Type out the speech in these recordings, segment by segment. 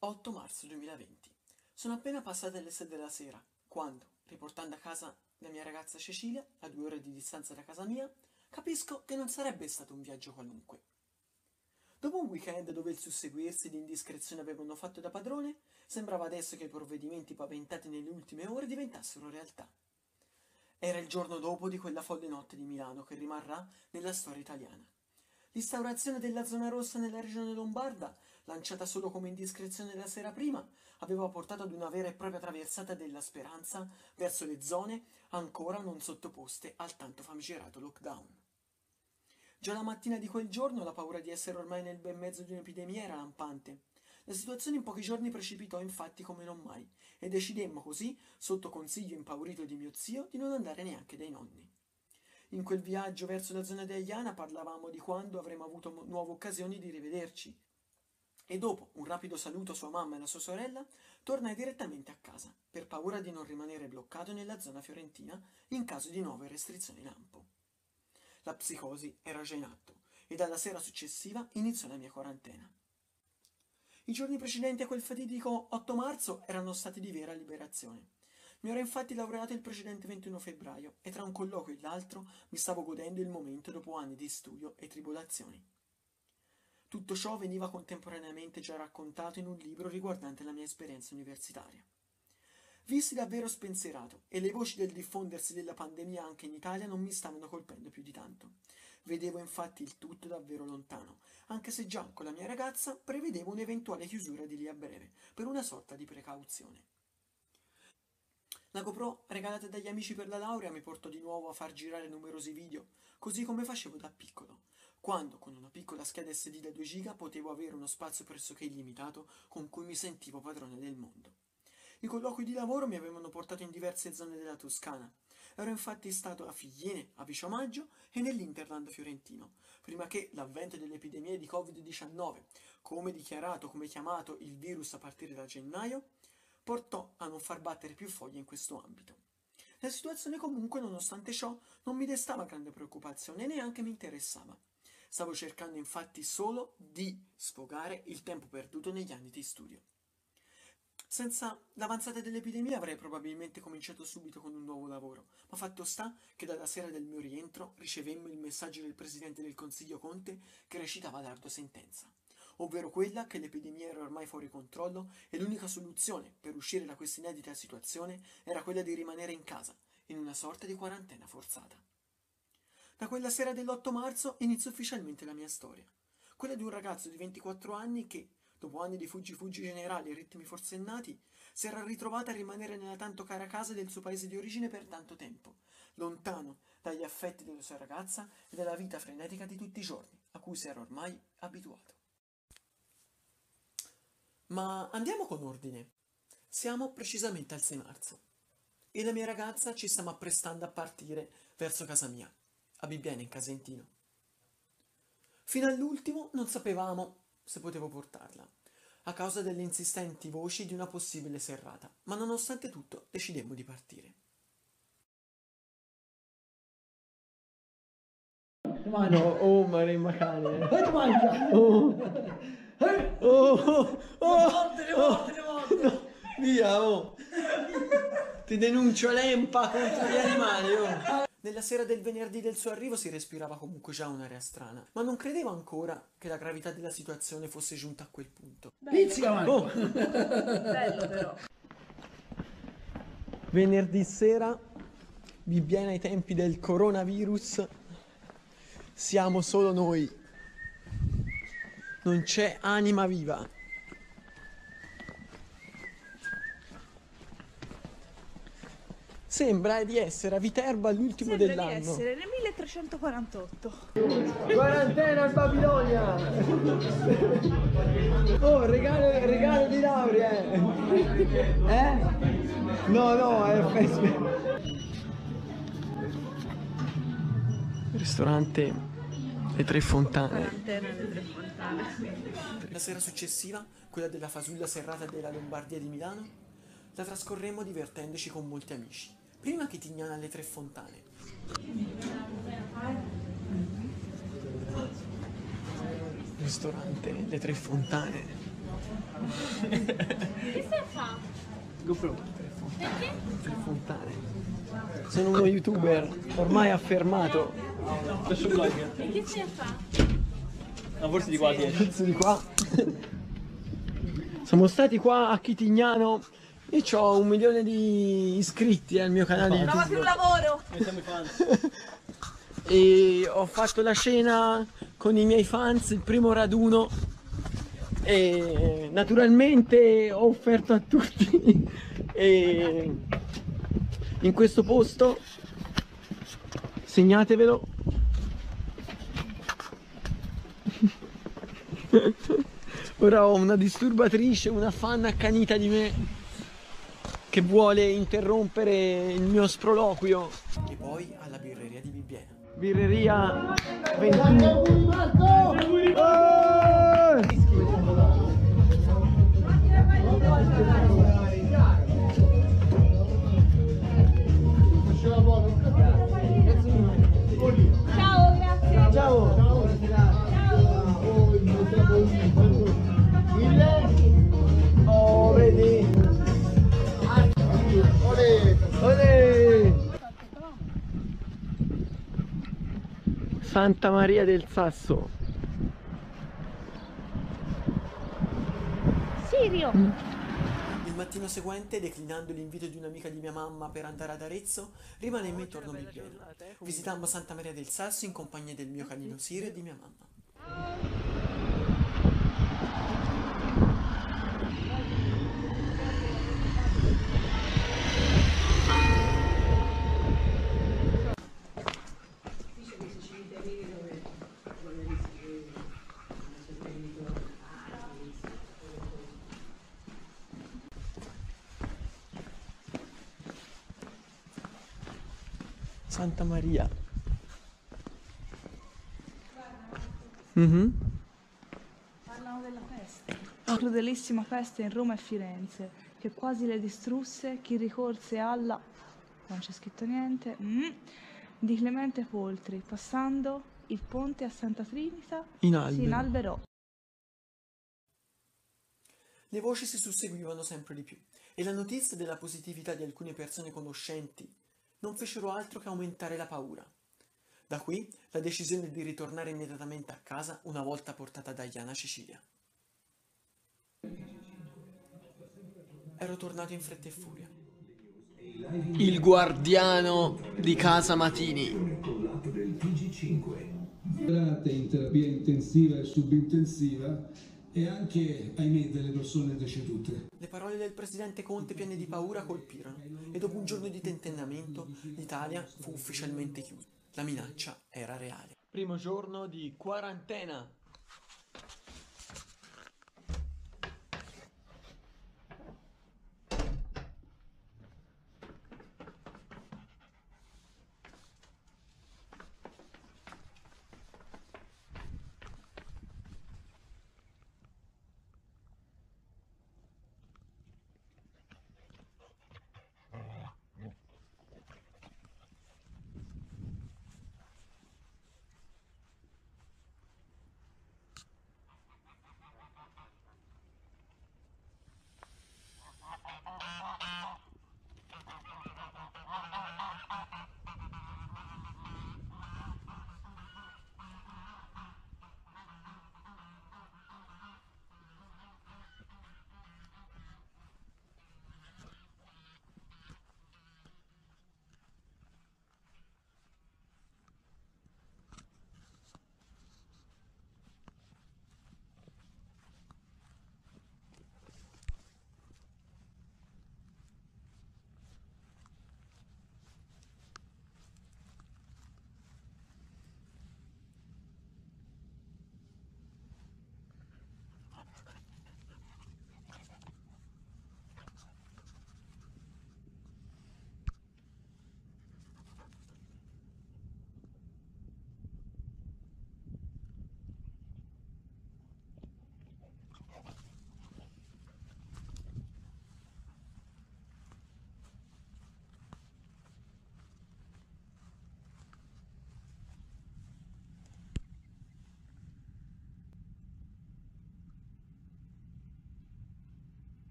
8 marzo 2020. Sono appena passate le 6 della sera, quando, riportando a casa la mia ragazza Cecilia, a due ore di distanza da casa mia, capisco che non sarebbe stato un viaggio qualunque. Dopo un weekend dove il susseguirsi di indiscrezioni avevano fatto da padrone, sembrava adesso che i provvedimenti paventati nelle ultime ore diventassero realtà. Era il giorno dopo di quella folle notte di Milano che rimarrà nella storia italiana. L'instaurazione della zona rossa nella regione lombarda, lanciata solo come indiscrezione la sera prima, aveva portato ad una vera e propria traversata della speranza verso le zone ancora non sottoposte al tanto famigerato lockdown. Già la mattina di quel giorno la paura di essere ormai nel bel mezzo di un'epidemia era lampante. La situazione in pochi giorni precipitò infatti come non mai e decidemmo così, sotto consiglio impaurito di mio zio, di non andare neanche dai nonni. In quel viaggio verso la zona di Aiana parlavamo di quando avremmo avuto nuove occasioni di rivederci. E dopo un rapido saluto a sua mamma e alla sua sorella, tornai direttamente a casa, per paura di non rimanere bloccato nella zona fiorentina in caso di nuove restrizioni lampo. La psicosi era già in atto e dalla sera successiva iniziò la mia quarantena. I giorni precedenti a quel fatidico 8 marzo erano stati di vera liberazione. Mi ero infatti laureato il precedente 21 febbraio e tra un colloquio e l'altro mi stavo godendo il momento dopo anni di studio e tribolazioni. Tutto ciò veniva contemporaneamente già raccontato in un libro riguardante la mia esperienza universitaria. Vissi davvero spensierato e le voci del diffondersi della pandemia anche in Italia non mi stavano colpendo più di tanto. Vedevo infatti il tutto davvero lontano, anche se già con la mia ragazza prevedevo un'eventuale chiusura di lì a breve, per una sorta di precauzione. La GoPro regalata dagli amici per la laurea mi portò di nuovo a far girare numerosi video, così come facevo da piccolo, quando con una piccola scheda SD da 2 giga potevo avere uno spazio pressoché illimitato con cui mi sentivo padrone del mondo. I colloqui di lavoro mi avevano portato in diverse zone della Toscana. Ero infatti stato a Figline, a Viciomaggio e nell'Interland fiorentino, prima che l'avvento dell'epidemia di Covid-19, come dichiarato, come chiamato il virus a partire da gennaio, portò a non far battere più foglie in questo ambito. La situazione comunque, nonostante ciò, non mi destava grande preoccupazione e neanche mi interessava. Stavo cercando infatti solo di sfogare il tempo perduto negli anni di studio. Senza l'avanzata dell'epidemia avrei probabilmente cominciato subito con un nuovo lavoro, ma fatto sta che dalla sera del mio rientro ricevemmo il messaggio del Presidente del Consiglio Conte che recitava l'ardua sentenza, ovvero quella che l'epidemia era ormai fuori controllo e l'unica soluzione per uscire da questa inedita situazione era quella di rimanere in casa, in una sorta di quarantena forzata. Da quella sera dell'8 marzo inizia ufficialmente la mia storia, quella di un ragazzo di 24 anni che, dopo anni di fuggi-fuggi generali e ritmi forsennati, si era ritrovata a rimanere nella tanto cara casa del suo paese di origine per tanto tempo, lontano dagli affetti della sua ragazza e dalla vita frenetica di tutti i giorni, a cui si era ormai abituato. Ma andiamo con ordine. Siamo precisamente al 6 marzo e la mia ragazza ci stiamo apprestando a partire verso casa mia, a Bibbiena in Casentino. Fino all'ultimo non sapevamo se potevo portarla, a causa delle insistenti voci di una possibile serrata, ma nonostante tutto decidemmo di partire. No, oh, mare macane. E tu mangia! Oh, Eh! oh, oh, oh, volte! no, via, oh. Ti denuncio l'empa contro gli animali, oh. Nella sera del venerdì del suo arrivo si respirava comunque già un'aria strana, ma non credevo ancora che la gravità della situazione fosse giunta a quel punto. Pizzica, Marco! Oh, Bello però. Venerdì sera, Bibbiena ai tempi del coronavirus, siamo solo noi. Non c'è anima viva. Sembra di essere a Viterbo all'ultimo Sembra di dell'anno. essere nel 1348. quarantena in Babilonia. Oh, regalo, regalo di laurea. Eh? No, no, è. Ristorante Le Tre Fontane. Quarantena delle tre fontane. La sera successiva, quella della fasulla serrata della Lombardia di Milano, la trascorremmo divertendoci con molti amici. Prima che Tignana alle Tre Fontane. Ristorante Le Tre Fontane. Che stai a fare? GoPro. Perché? Per fontane. Sono uno youtuber ormai affermato. Vlog. E che stai a fare? Ma forse di qua ti. Pezzo di qua. Siamo stati qua a Chitignano e ho un milione di iscritti al mio canale un YouTube. lavoro! Siamo i fans. E ho fatto la scena con i miei fans, il primo raduno. E naturalmente ho offerto a tutti e in questo posto segnatevelo ora ho una disturbatrice una fan accanita di me che vuole interrompere il mio sproloquio. E poi alla birreria di Bibbiena birreria 21 Ciao, grazie! ciao Santa Maria del Sasso Sirio! Il mattino seguente, declinando l'invito di un'amica di mia mamma per andare ad Arezzo, rimanemmo intorno a Bibbiena. Visitammo Santa Maria del Sasso in compagnia del mio canino Sirio e di mia mamma. Santa Maria. Mhm. Parlano della peste. La crudelissima peste in Roma e Firenze, che quasi le distrusse chi ricorse alla... non c'è scritto niente, mm, di Clemente Poltri, passando il ponte a Santa Trinita, In si albero. inalberò. Le voci si susseguivano sempre di più e la notizia della positività di alcune persone conoscenti non fecero altro che aumentare la paura. Da qui la decisione di ritornare immediatamente a casa una volta portata da Iana Cecilia. Ero tornato in fretta e furia. Il guardiano di casa Matini. In terapia intensiva e subintensiva e anche, ahimè, delle persone decedute. Le parole del presidente Conte piene di paura colpirono e dopo un giorno di tentennamento l'Italia fu ufficialmente chiusa. La minaccia era reale. Primo giorno di quarantena.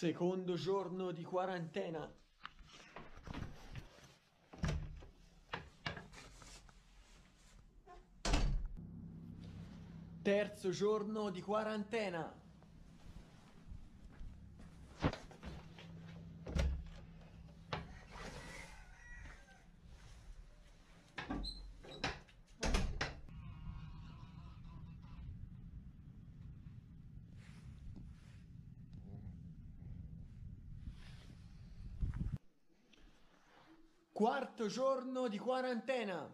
Secondo giorno di quarantena. Terzo giorno di quarantena. Quarto giorno di quarantena.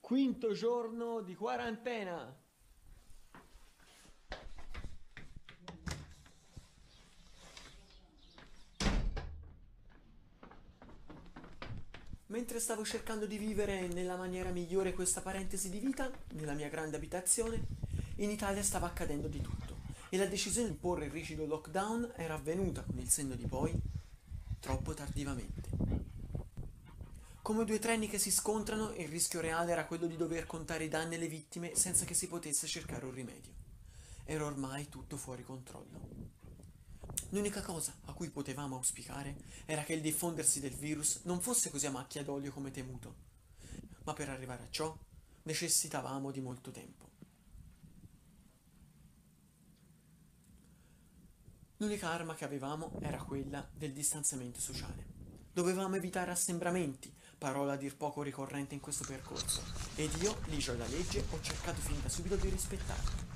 Quinto giorno di quarantena. Mentre stavo cercando di vivere nella maniera migliore questa parentesi di vita, nella mia grande abitazione, in Italia stava accadendo di tutto e la decisione di imporre il rigido lockdown era avvenuta con il senno di poi troppo tardivamente. Come due treni che si scontrano, il rischio reale era quello di dover contare i danni e le vittime senza che si potesse cercare un rimedio. Era ormai tutto fuori controllo. L'unica cosa cui potevamo auspicare era che il diffondersi del virus non fosse così a macchia d'olio come temuto, ma per arrivare a ciò necessitavamo di molto tempo. L'unica arma che avevamo era quella del distanziamento sociale. Dovevamo evitare assembramenti, parola a dir poco ricorrente in questo percorso, ed io, ligio alla legge, ho cercato fin da subito di rispettarla.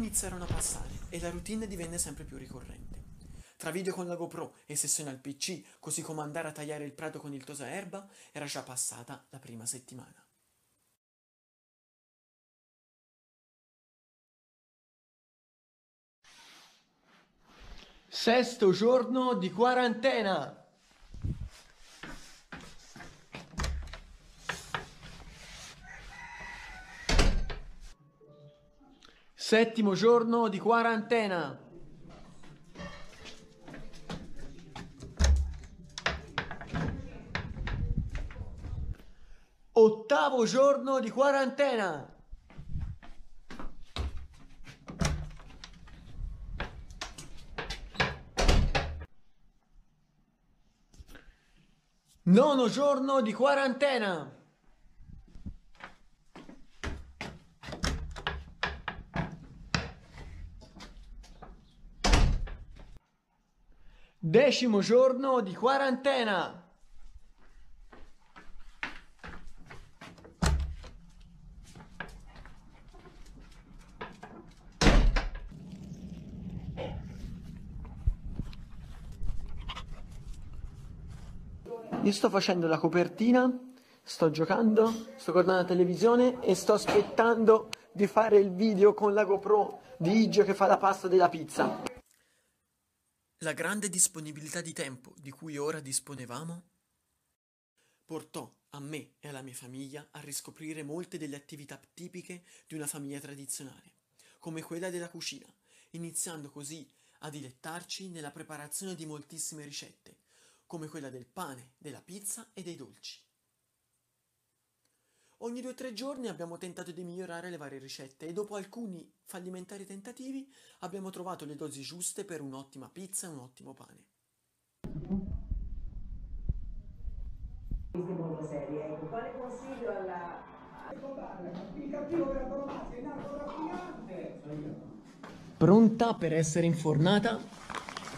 iniziarono a passare e la routine divenne sempre più ricorrente. Tra video con la GoPro e sessioni al PC, così come andare a tagliare il prato con il tosaerba, era già passata la prima settimana. Sesto giorno di quarantena. Settimo giorno di quarantena. Ottavo giorno di quarantena. Nono giorno di quarantena. Decimo giorno di quarantena. Io sto facendo la copertina, sto giocando, sto guardando la televisione e sto aspettando di fare il video con la GoPro di Igio che fa la pasta della pizza. La grande disponibilità di tempo di cui ora disponevamo portò a me e alla mia famiglia a riscoprire molte delle attività tipiche di una famiglia tradizionale, come quella della cucina, iniziando così a dilettarci nella preparazione di moltissime ricette, come quella del pane, della pizza e dei dolci. Ogni due o tre giorni abbiamo tentato di migliorare le varie ricette e dopo alcuni fallimentari tentativi abbiamo trovato le dosi giuste per un'ottima pizza e un ottimo pane. Queste molto serie, ecco, quale consiglio alla... Il cattivo della Dolomazia, il narcotrafficante! Pronta per essere infornata?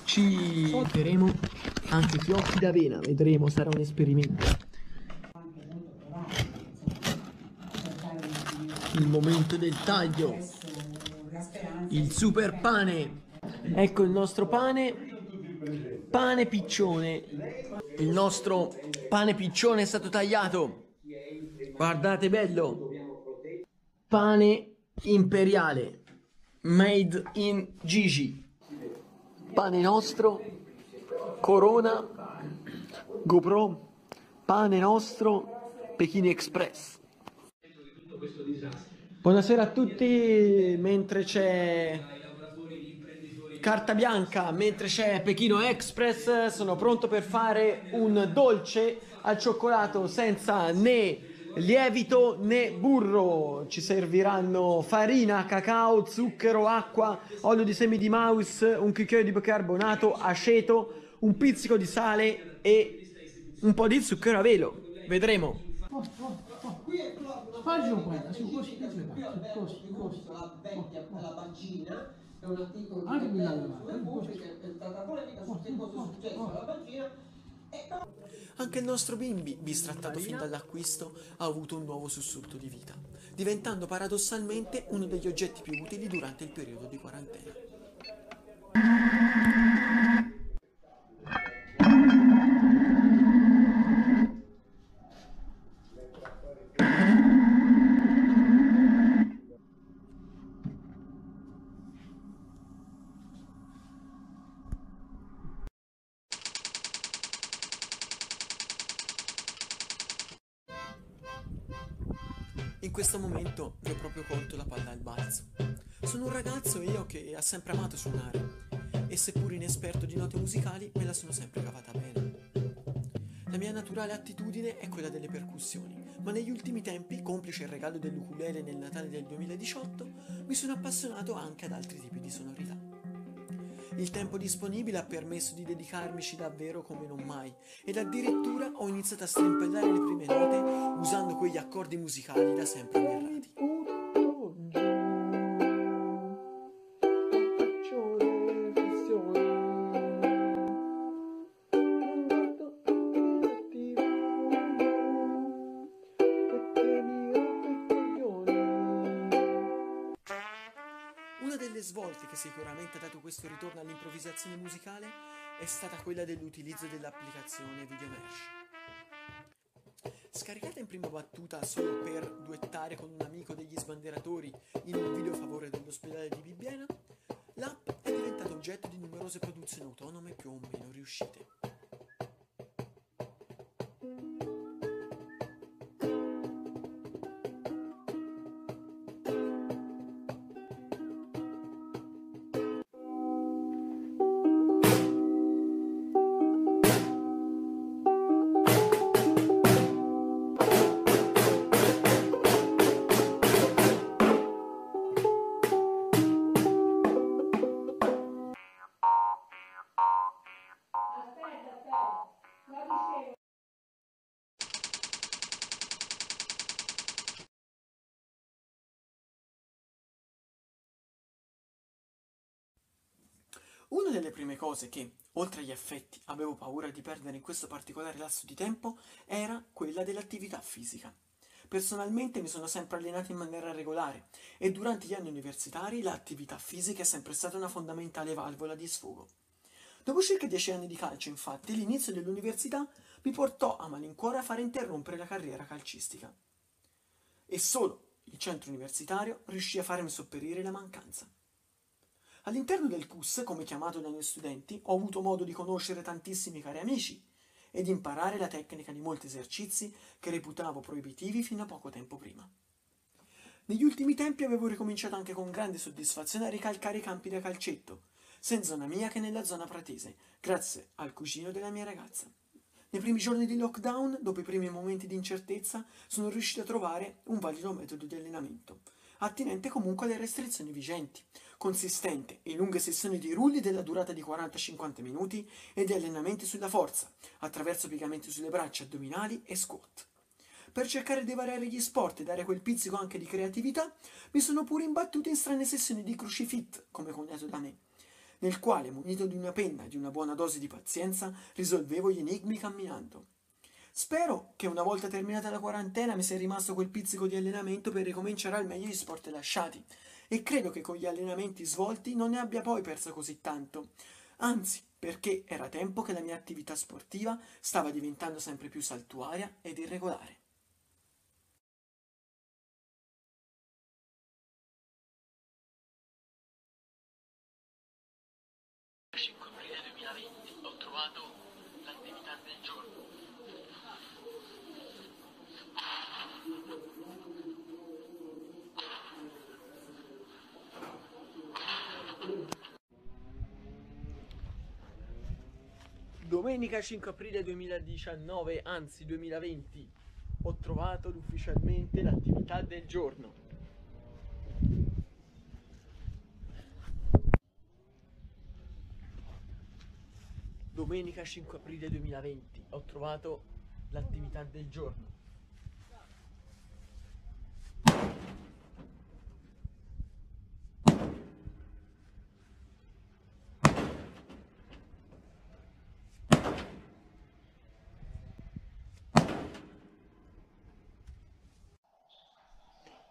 Ci metteremo anche fiocchi d'avena, vedremo, sarà un esperimento. Il momento del taglio, il super pane. Ecco il nostro pane, pane piccione. Il nostro pane piccione è stato tagliato. Guardate bello. Pane imperiale. Made in Gigi. Pane nostro. Corona. GoPro. Pane nostro. Pechini Express. Buonasera a tutti, mentre c'è carta bianca, mentre c'è Pechino Express, sono pronto per fare un dolce al cioccolato senza né lievito né burro. Ci serviranno farina, cacao, zucchero, acqua, olio di semi di mouse, un cucchiaio di bicarbonato, aceto, un pizzico di sale e un po' di zucchero a velo. Vedremo. Fai giù quella, su così, così, così, così. la bacina è un articolo Anche di è stata polemica su che cosa è successo alla bacina Anche il nostro bimbi, bistrattato fin dall'acquisto, ha avuto un nuovo sussulto di vita, diventando paradossalmente uno degli oggetti più utili durante il periodo di quarantena. Sempre amato suonare e seppur inesperto di note musicali me la sono sempre cavata bene. La mia naturale attitudine è quella delle percussioni, ma negli ultimi tempi, complice il regalo dell'ukulele nel Natale del 2018, mi sono appassionato anche ad altri tipi di sonorità. Il tempo disponibile ha permesso di dedicarmici davvero come non mai ed addirittura ho iniziato a strimpellare le prime note usando quegli accordi musicali da sempre ammirati. Musicale è stata quella dell'utilizzo dell'applicazione Videomesh. Scaricata in prima battuta solo per duettare con un amico degli sbanderatori in un video a favore dell'ospedale di Bibbiena, l'app è diventata oggetto di numerose produzioni autonome più o meno riuscite. Delle prime cose che, oltre agli affetti, avevo paura di perdere in questo particolare lasso di tempo era quella dell'attività fisica. Personalmente mi sono sempre allenato in maniera regolare e durante gli anni universitari l'attività fisica è sempre stata una fondamentale valvola di sfogo. Dopo circa dieci anni di calcio, infatti, l'inizio dell'università mi portò a malincuore a fare interrompere la carriera calcistica. E solo il centro universitario riuscì a farmi sopperire la mancanza. All'interno del CUS, come chiamato dai miei studenti, ho avuto modo di conoscere tantissimi cari amici ed imparare la tecnica di molti esercizi che reputavo proibitivi fino a poco tempo prima. Negli ultimi tempi avevo ricominciato anche con grande soddisfazione a ricalcare i campi da calcetto, sia in zona mia che nella zona pratese, grazie al cugino della mia ragazza. Nei primi giorni di lockdown, dopo i primi momenti di incertezza, sono riuscito a trovare un valido metodo di allenamento, attinente comunque alle restrizioni vigenti, consistente in lunghe sessioni di rulli della durata di 40-50 minuti e di allenamenti sulla forza, attraverso piegamenti sulle braccia addominali e squat. Per cercare di variare gli sport e dare quel pizzico anche di creatività, mi sono pure imbattuto in strane sessioni di crucifit, come coniato da me, nel quale, munito di una penna e di una buona dose di pazienza, risolvevo gli enigmi camminando. Spero che una volta terminata la quarantena mi sia rimasto quel pizzico di allenamento per ricominciare al meglio gli sport lasciati e credo che con gli allenamenti svolti non ne abbia poi perso così tanto. Anzi, perché era tempo che la mia attività sportiva stava diventando sempre più saltuaria ed irregolare. Domenica 5 aprile 2019, anzi 2020, ho trovato ufficialmente l'attività del giorno. Domenica 5 aprile 2020 ho trovato l'attività del giorno.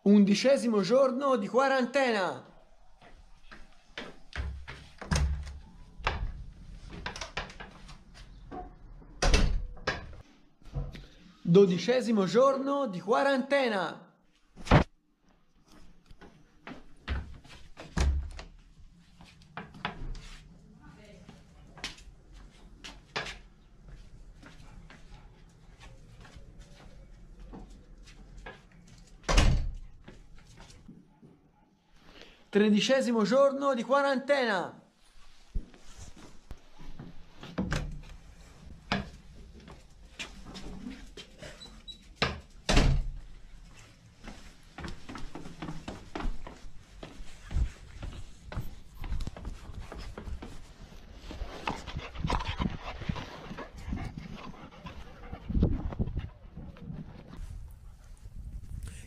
Undicesimo giorno di quarantena. Dodicesimo giorno di quarantena. Tredicesimo giorno di quarantena.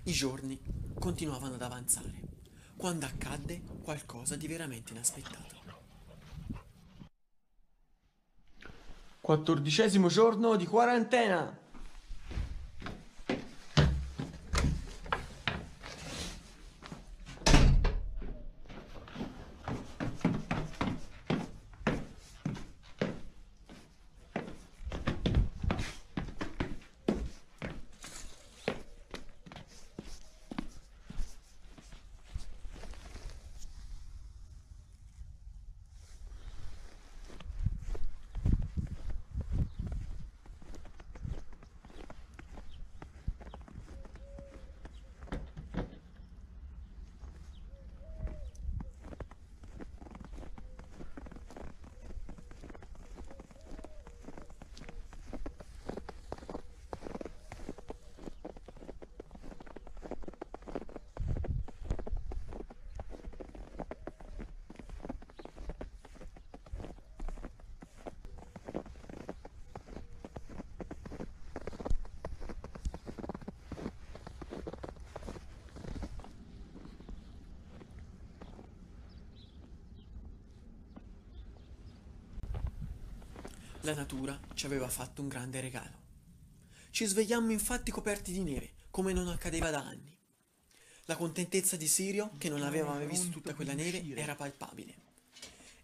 I giorni continuavano ad avanzare, quando accadde qualcosa di veramente inaspettato. Quattordicesimo giorno di quarantena. La natura ci aveva fatto un grande regalo. Ci svegliammo infatti coperti di neve, come non accadeva da anni. La contentezza di Sirio, che non aveva mai visto tutta quella neve, era palpabile.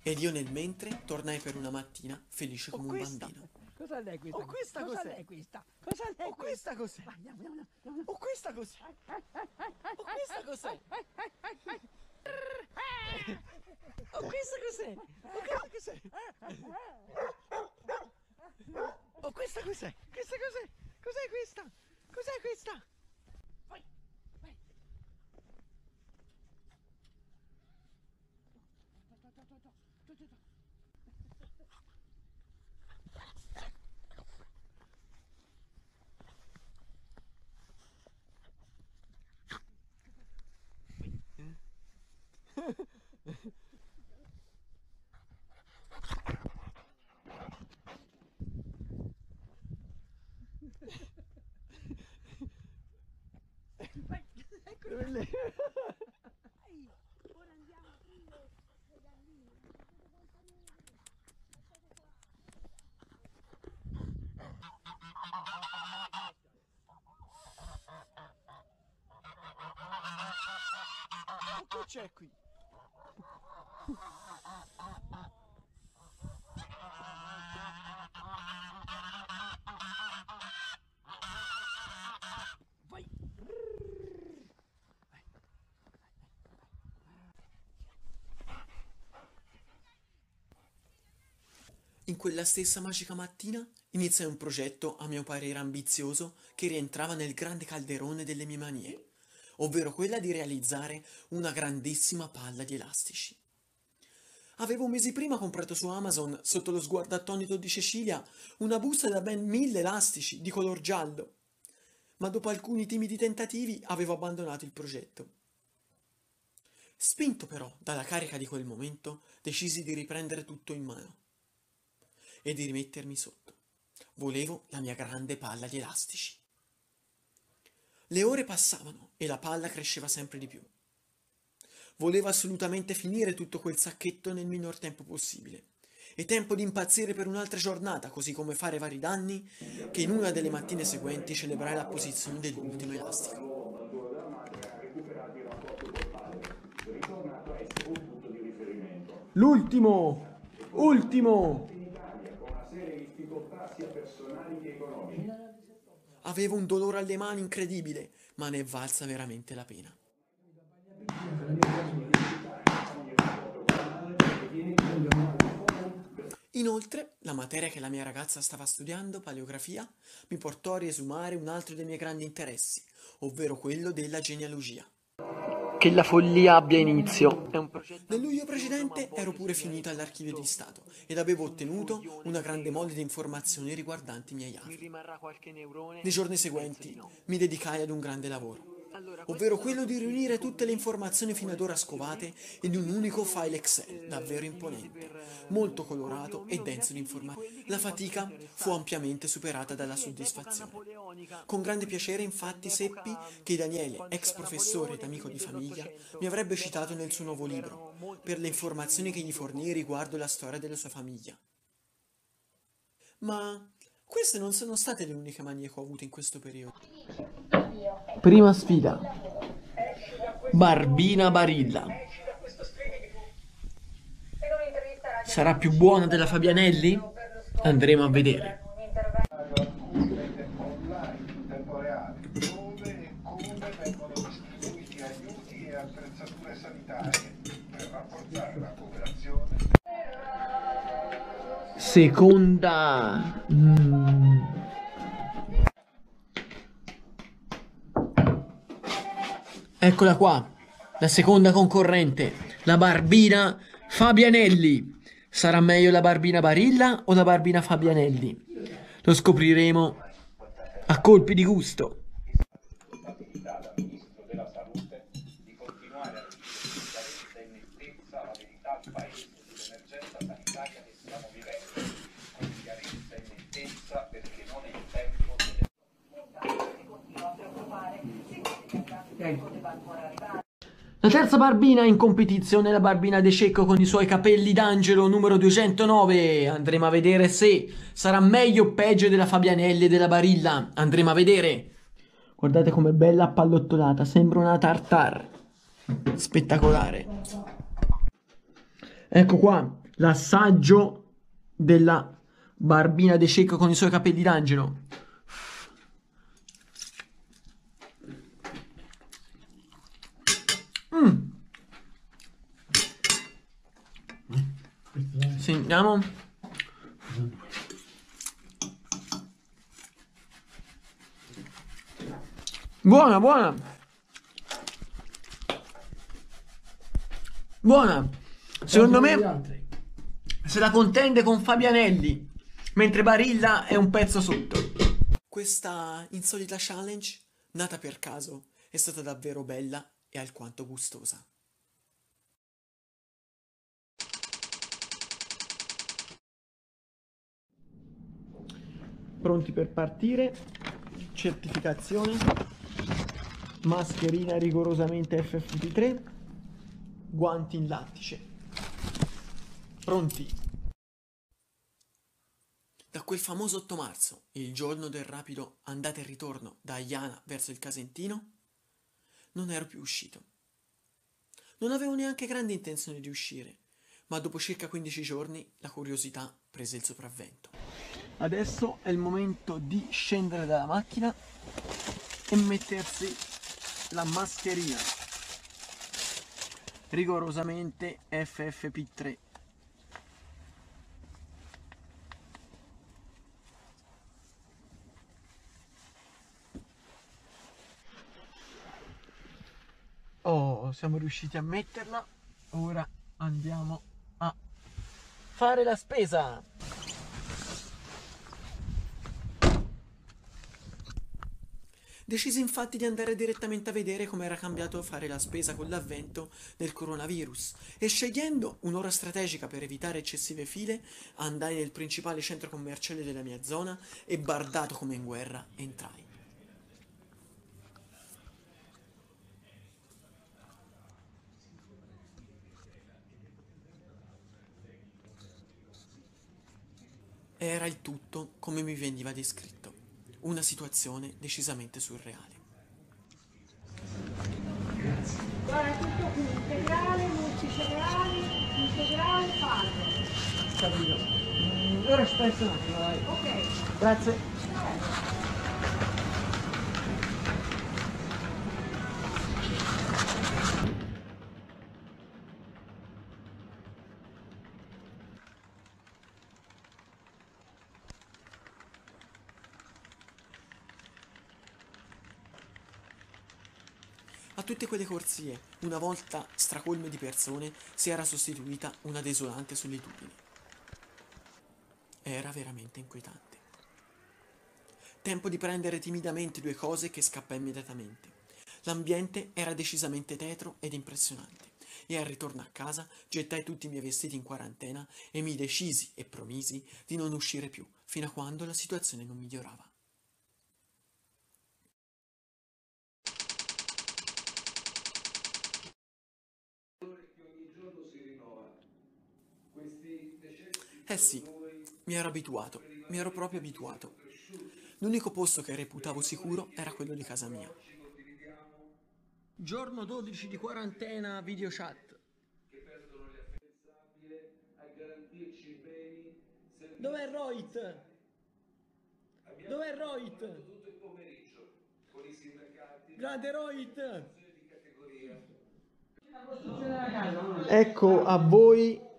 Ed io nel mentre tornai per una mattina felice come un bambino. Cosa lei questa? Oh, questa Cosa cos'è? questa? Cosa lei Oh, questa cos'è? Oh, questa cos'è? Oh, questa cos'è? Oh, questa cos'è? Oh, questa cos'è? Oh, questa cos'è? Questa cos'è? Cos'è questa? Cos'è questa? Vai! Vai! No, no, no. Dai, ora andiamo a le galline. Ma che c'è qui? Quella stessa magica mattina iniziai un progetto a mio parere ambizioso che rientrava nel grande calderone delle mie manie, ovvero quella di realizzare una grandissima palla di elastici. Avevo mesi prima comprato su Amazon, sotto lo sguardo attonito di Cecilia, una busta da ben mille elastici di color giallo, ma dopo alcuni timidi tentativi avevo abbandonato il progetto. Spinto però dalla carica di quel momento, decisi di riprendere tutto in mano e di rimettermi sotto. Volevo la mia grande palla di elastici. Le ore passavano e la palla cresceva sempre di più. Volevo assolutamente finire tutto quel sacchetto nel minor tempo possibile. E tempo di impazzire per un'altra giornata, così come fare vari danni, che in una delle mattine seguenti celebrai la posizione dell'ultimo elastico. L'ultimo! Ultimo! Avevo un dolore alle mani incredibile, ma ne è valsa veramente la pena. Inoltre, la materia che la mia ragazza stava studiando, paleografia, mi portò a riesumare un altro dei miei grandi interessi, ovvero quello della genealogia. Che la follia abbia inizio. È un progetto Nel luglio precedente ero pure finito all'archivio di Stato ed avevo ottenuto una grande mole di informazioni riguardanti i miei Mi avi. Nei giorni seguenti mi dedicai ad un grande lavoro, ovvero quello di riunire tutte le informazioni fino ad ora scovate in un unico file Excel davvero imponente, molto colorato e denso di informazioni. La fatica fu ampiamente superata dalla soddisfazione. Con grande piacere infatti seppi che Daniele, ex professore ed amico di famiglia, mi avrebbe citato nel suo nuovo libro per le informazioni che gli fornii riguardo la storia della sua famiglia. Ma queste non sono state le uniche manie che ho avuto in questo periodo. Prima sfida. Barbina Barilla. Sarà più buona della Fabianelli? Andremo a vedere. online in Eccola qua, la seconda concorrente, la barbina Fabianelli. Sarà meglio la barbina Barilla o la barbina Fabianelli? Lo scopriremo a colpi di gusto. responsabilità da Ministro della Salute di continuare a dire con chiarezza e nettezza la verità al Paese sull'emergenza sanitaria che stiamo vivendo, con chiarezza e nettezza perché non è il tempo delle La terza barbina in competizione è la barbina De Cecco con i suoi capelli d'angelo numero 209. Andremo a vedere se sarà meglio o peggio della Fabianelli e della Barilla. Andremo a vedere. Guardate com'è bella appallottolata, sembra una tartar. Spettacolare. Ecco qua l'assaggio della barbina De Cecco con i suoi capelli d'angelo. Sentiamo. Buona, buona. Buona. Secondo me se la contende con Fabianelli, mentre Barilla è un pezzo sotto. Questa insolita challenge, nata per caso, è stata davvero bella e alquanto gustosa. Pronti per partire. Certificazione. Mascherina rigorosamente FFP3. Guanti in lattice. Pronti. Da quel famoso 8 marzo, il giorno del rapido andata e ritorno da Aiana verso il Casentino, non ero più uscito. Non avevo neanche grande intenzione di uscire, ma dopo circa 15 giorni la curiosità prese il sopravvento. Adesso è il momento di scendere dalla macchina e mettersi la mascherina. Rigorosamente FFP3. Oh, siamo riusciti a metterla. Ora andiamo a fare la spesa. Decisi infatti di andare direttamente a vedere come era cambiato fare la spesa con l'avvento del coronavirus e scegliendo un'ora strategica per evitare eccessive file, andai nel principale centro commerciale della mia zona e bardato come in guerra entrai. Era il tutto come mi veniva descritto, una situazione decisamente surreale. Guarda, tutto qui, integrale, multicereali, integrale, farro. Capito? Mm, ora aspetta un attimo, dai. Ok. Grazie. Tutte quelle corsie, una volta stracolme di persone, si era sostituita una desolante solitudine. Era veramente inquietante. Tempo di prendere timidamente due cose che scappai immediatamente. L'ambiente era decisamente tetro ed impressionante e al ritorno a casa gettai tutti i miei vestiti in quarantena e mi decisi e promisi di non uscire più fino a quando la situazione non migliorava. Eh sì, mi ero abituato, mi ero proprio abituato. L'unico posto che reputavo sicuro era quello di casa mia. Giorno 12 di quarantena, video chat. Dov'è Roit? Dov'è Roit? Grande Roit! Ecco a voi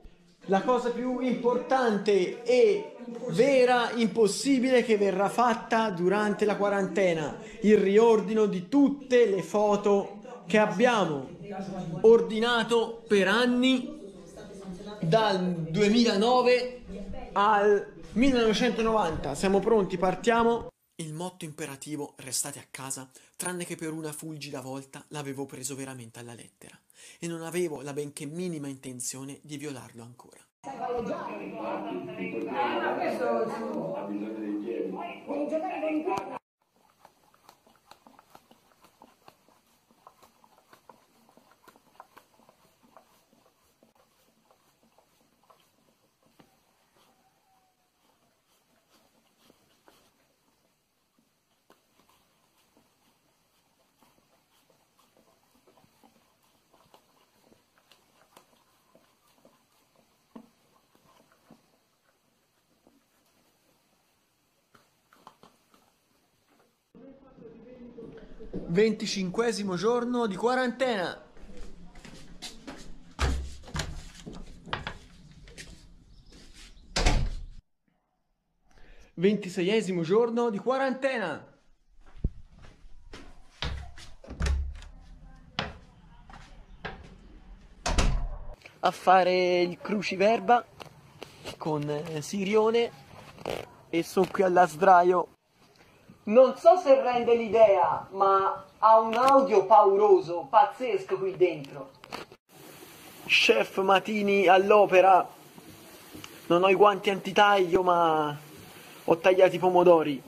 la cosa più importante e vera, impossibile che verrà fatta durante la quarantena, il riordino di tutte le foto che abbiamo ordinato per anni dal 2009 al 1990. Siamo pronti, partiamo. Il motto imperativo restate a casa, tranne che per una fulgida volta l'avevo preso veramente alla lettera e non avevo la benché minima intenzione di violarlo ancora. Venticinquesimo giorno di quarantena. Ventiseiesimo giorno di quarantena. A fare il cruciverba con eh, Sirione e sono qui alla sdraio non so se rende l'idea, ma ha un audio pauroso, pazzesco qui dentro. Chef Matini all'opera. Non ho i guanti antitaglio, ma ho tagliato i pomodori.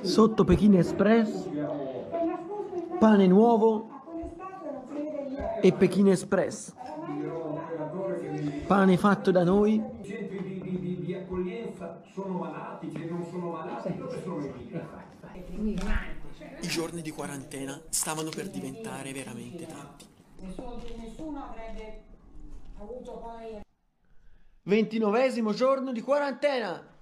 Sotto Pechino Express, pane nuovo e Pechino Express. Pane fatto da noi centri di, di- di- di accoglienza sono malati, che non sono malati, dove sono i migrati? I giorni di quarantena stavano per diventare veramente tanti. Nessuno, nessuno avrebbe avuto poi Ventinovesimo giorno di quarantena.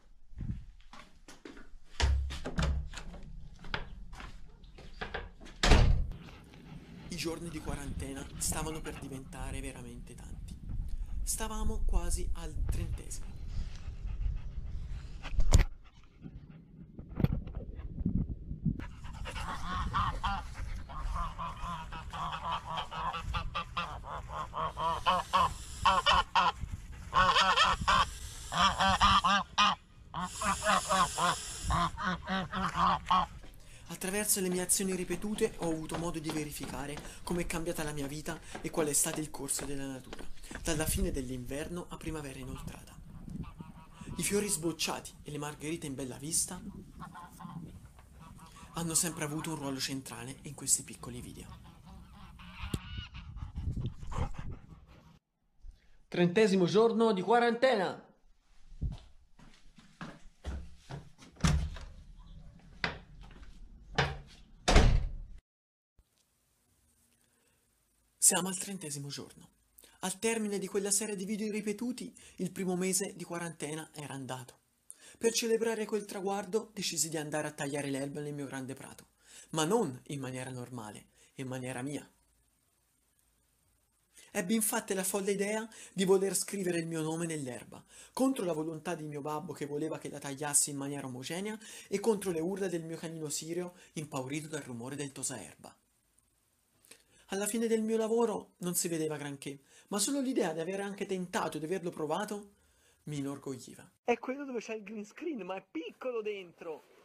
I giorni di quarantena stavano per diventare veramente tanti. Stavamo quasi al trentesimo. Attraverso le mie azioni ripetute ho avuto modo di verificare come è cambiata la mia vita e qual è stato il corso della natura, dalla fine dell'inverno a primavera inoltrata. I fiori sbocciati e le margherite in bella vista hanno sempre avuto un ruolo centrale in questi piccoli video. Trentesimo giorno di quarantena. Siamo al trentesimo giorno. Al termine di quella serie di video ripetuti, il primo mese di quarantena era andato. Per celebrare quel traguardo decisi di andare a tagliare l'erba nel mio grande prato, ma non in maniera normale, in maniera mia. Ebbi infatti la folle idea di voler scrivere il mio nome nell'erba, contro la volontà di mio babbo che voleva che la tagliassi in maniera omogenea e contro le urla del mio canino sirio impaurito dal rumore del tosaerba. Alla fine del mio lavoro non si vedeva granché, ma solo l'idea di aver anche tentato di averlo provato mi inorgogliva. È quello dove c'è il green screen, ma è piccolo dentro.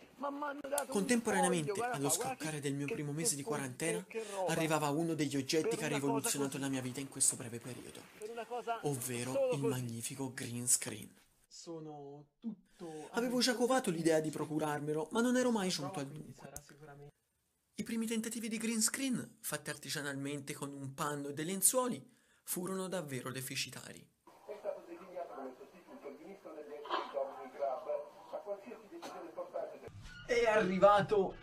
Contemporaneamente allo scoccare del mio primo mese di quarantena arrivava uno degli oggetti che ha rivoluzionato la mia vita in questo breve periodo, ovvero il magnifico green screen. Sono tutto... Avevo già covato l'idea di procurarmelo, ma non ero mai giunto al dunque. I primi tentativi di green screen, fatti artigianalmente con un panno e dei lenzuoli, furono davvero deficitari. È stato designato come sostituto il ministro degli esteri Dominic Raab, ma qualsiasi decisione importante del È arrivato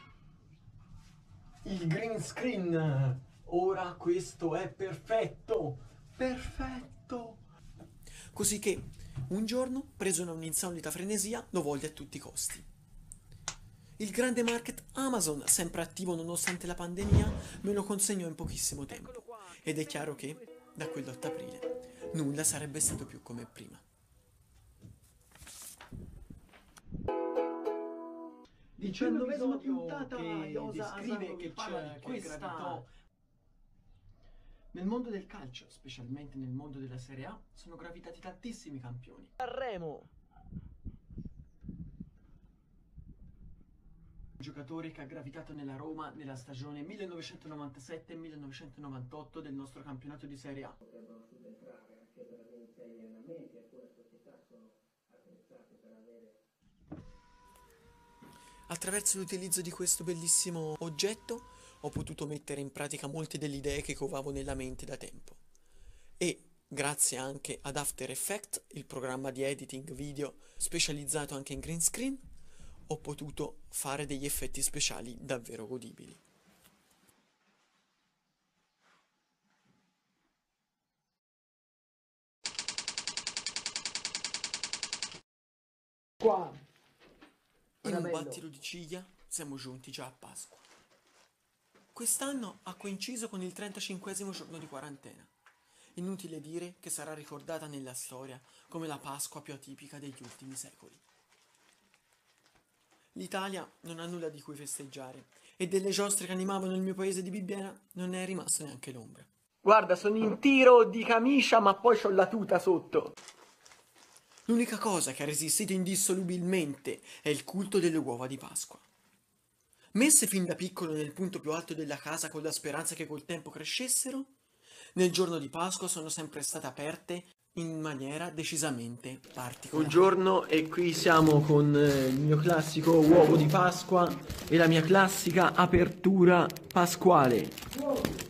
il green screen. Ora questo è perfetto. Perfetto. Così che, un giorno, preso da un'insolita frenesia, lo volle a tutti i costi. Il grande market Amazon, sempre attivo nonostante la pandemia, me lo consegnò in pochissimo tempo. Ed è chiaro che, da quell'8 aprile, nulla sarebbe stato più come prima. Diciannovesima episodio puntata che Iosa descrive che c'è di questa- questa Nel mondo del calcio, specialmente nel mondo della Serie A, sono gravitati tantissimi campioni. Sanremo. Un giocatore che ha gravitato nella Roma nella stagione 1997-1998 del nostro campionato di Serie A. Attraverso l'utilizzo di questo bellissimo oggetto ho potuto mettere in pratica molte delle idee che covavo nella mente da tempo. E grazie anche ad After Effects, il programma di editing video specializzato anche in green screen, ho potuto fare degli effetti speciali davvero godibili. Qua. In un Bello. Battito di ciglia siamo giunti già a Pasqua. Quest'anno ha coinciso con il 35 giorno di quarantena. Inutile dire che sarà ricordata nella storia come la Pasqua più atipica degli ultimi secoli. L'Italia non ha nulla di cui festeggiare e delle giostre che animavano il mio paese di Bibbiena non ne è rimasto neanche l'ombra. Guarda, sono in tiro di camicia, ma poi c'ho la tuta sotto. L'unica cosa che ha resistito indissolubilmente è il culto delle uova di Pasqua. Messe fin da piccolo nel punto più alto della casa con la speranza che col tempo crescessero, nel giorno di Pasqua sono sempre state aperte in maniera decisamente particolare. Buongiorno e qui siamo con eh, il mio classico uovo di Pasqua e la mia classica apertura pasquale.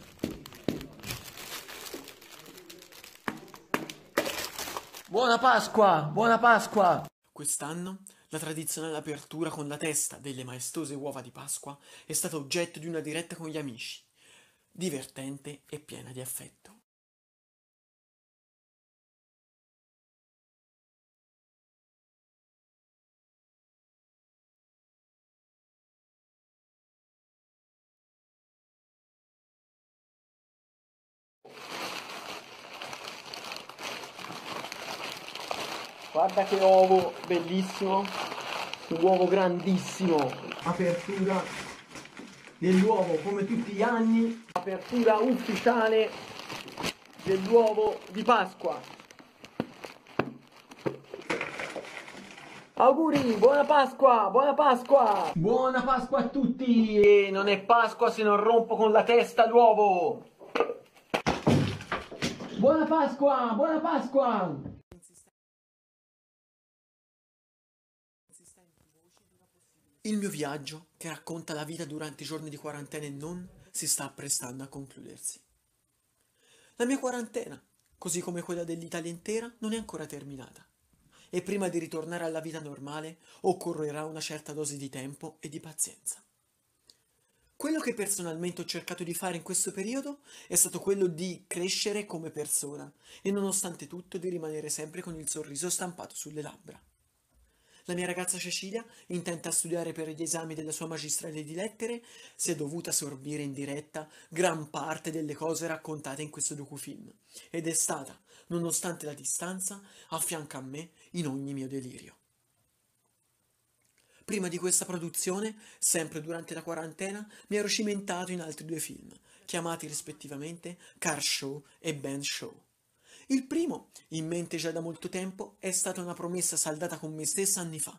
Buona Pasqua, buona Pasqua! Quest'anno La tradizionale apertura con la testa delle maestose uova di Pasqua è stata oggetto di una diretta con gli amici, divertente e piena di affetto. Guarda che uovo bellissimo, un uovo grandissimo. Apertura dell'uovo come tutti gli anni, apertura ufficiale dell'uovo di Pasqua. Auguri, buona Pasqua, buona Pasqua! Buona Pasqua a tutti! E non è Pasqua se non rompo con la testa l'uovo! Buona Pasqua, buona Pasqua! Il mio viaggio, che racconta la vita durante i giorni di quarantena e non, si sta apprestando a concludersi. La mia quarantena, così come quella dell'Italia intera, non è ancora terminata. E prima di ritornare alla vita normale occorrerà una certa dose di tempo e di pazienza. Quello che personalmente ho cercato di fare in questo periodo è stato quello di crescere come persona e nonostante tutto di rimanere sempre con il sorriso stampato sulle labbra. La mia ragazza Cecilia, intenta a studiare per gli esami della sua magistrale di lettere, si è dovuta sorbire in diretta gran parte delle cose raccontate in questo docufilm ed è stata, nonostante la distanza, a fianco a me in ogni mio delirio. Prima di questa produzione, sempre durante la quarantena, mi ero cimentato in altri due film, chiamati rispettivamente Car Show e Band Show. Il primo, in mente già da molto tempo, è stata una promessa saldata con me stessa anni fa,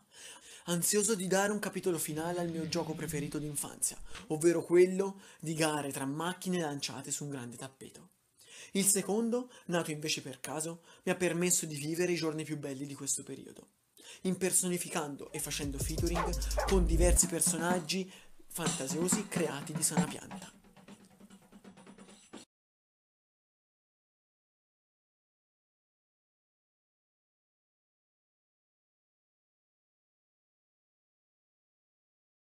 ansioso di dare un capitolo finale al mio gioco preferito d'infanzia, ovvero quello di gare tra macchine lanciate su un grande tappeto. Il secondo, nato invece per caso, mi ha permesso di vivere i giorni più belli di questo periodo, impersonificando e facendo featuring con diversi personaggi fantasiosi creati di sana pianta.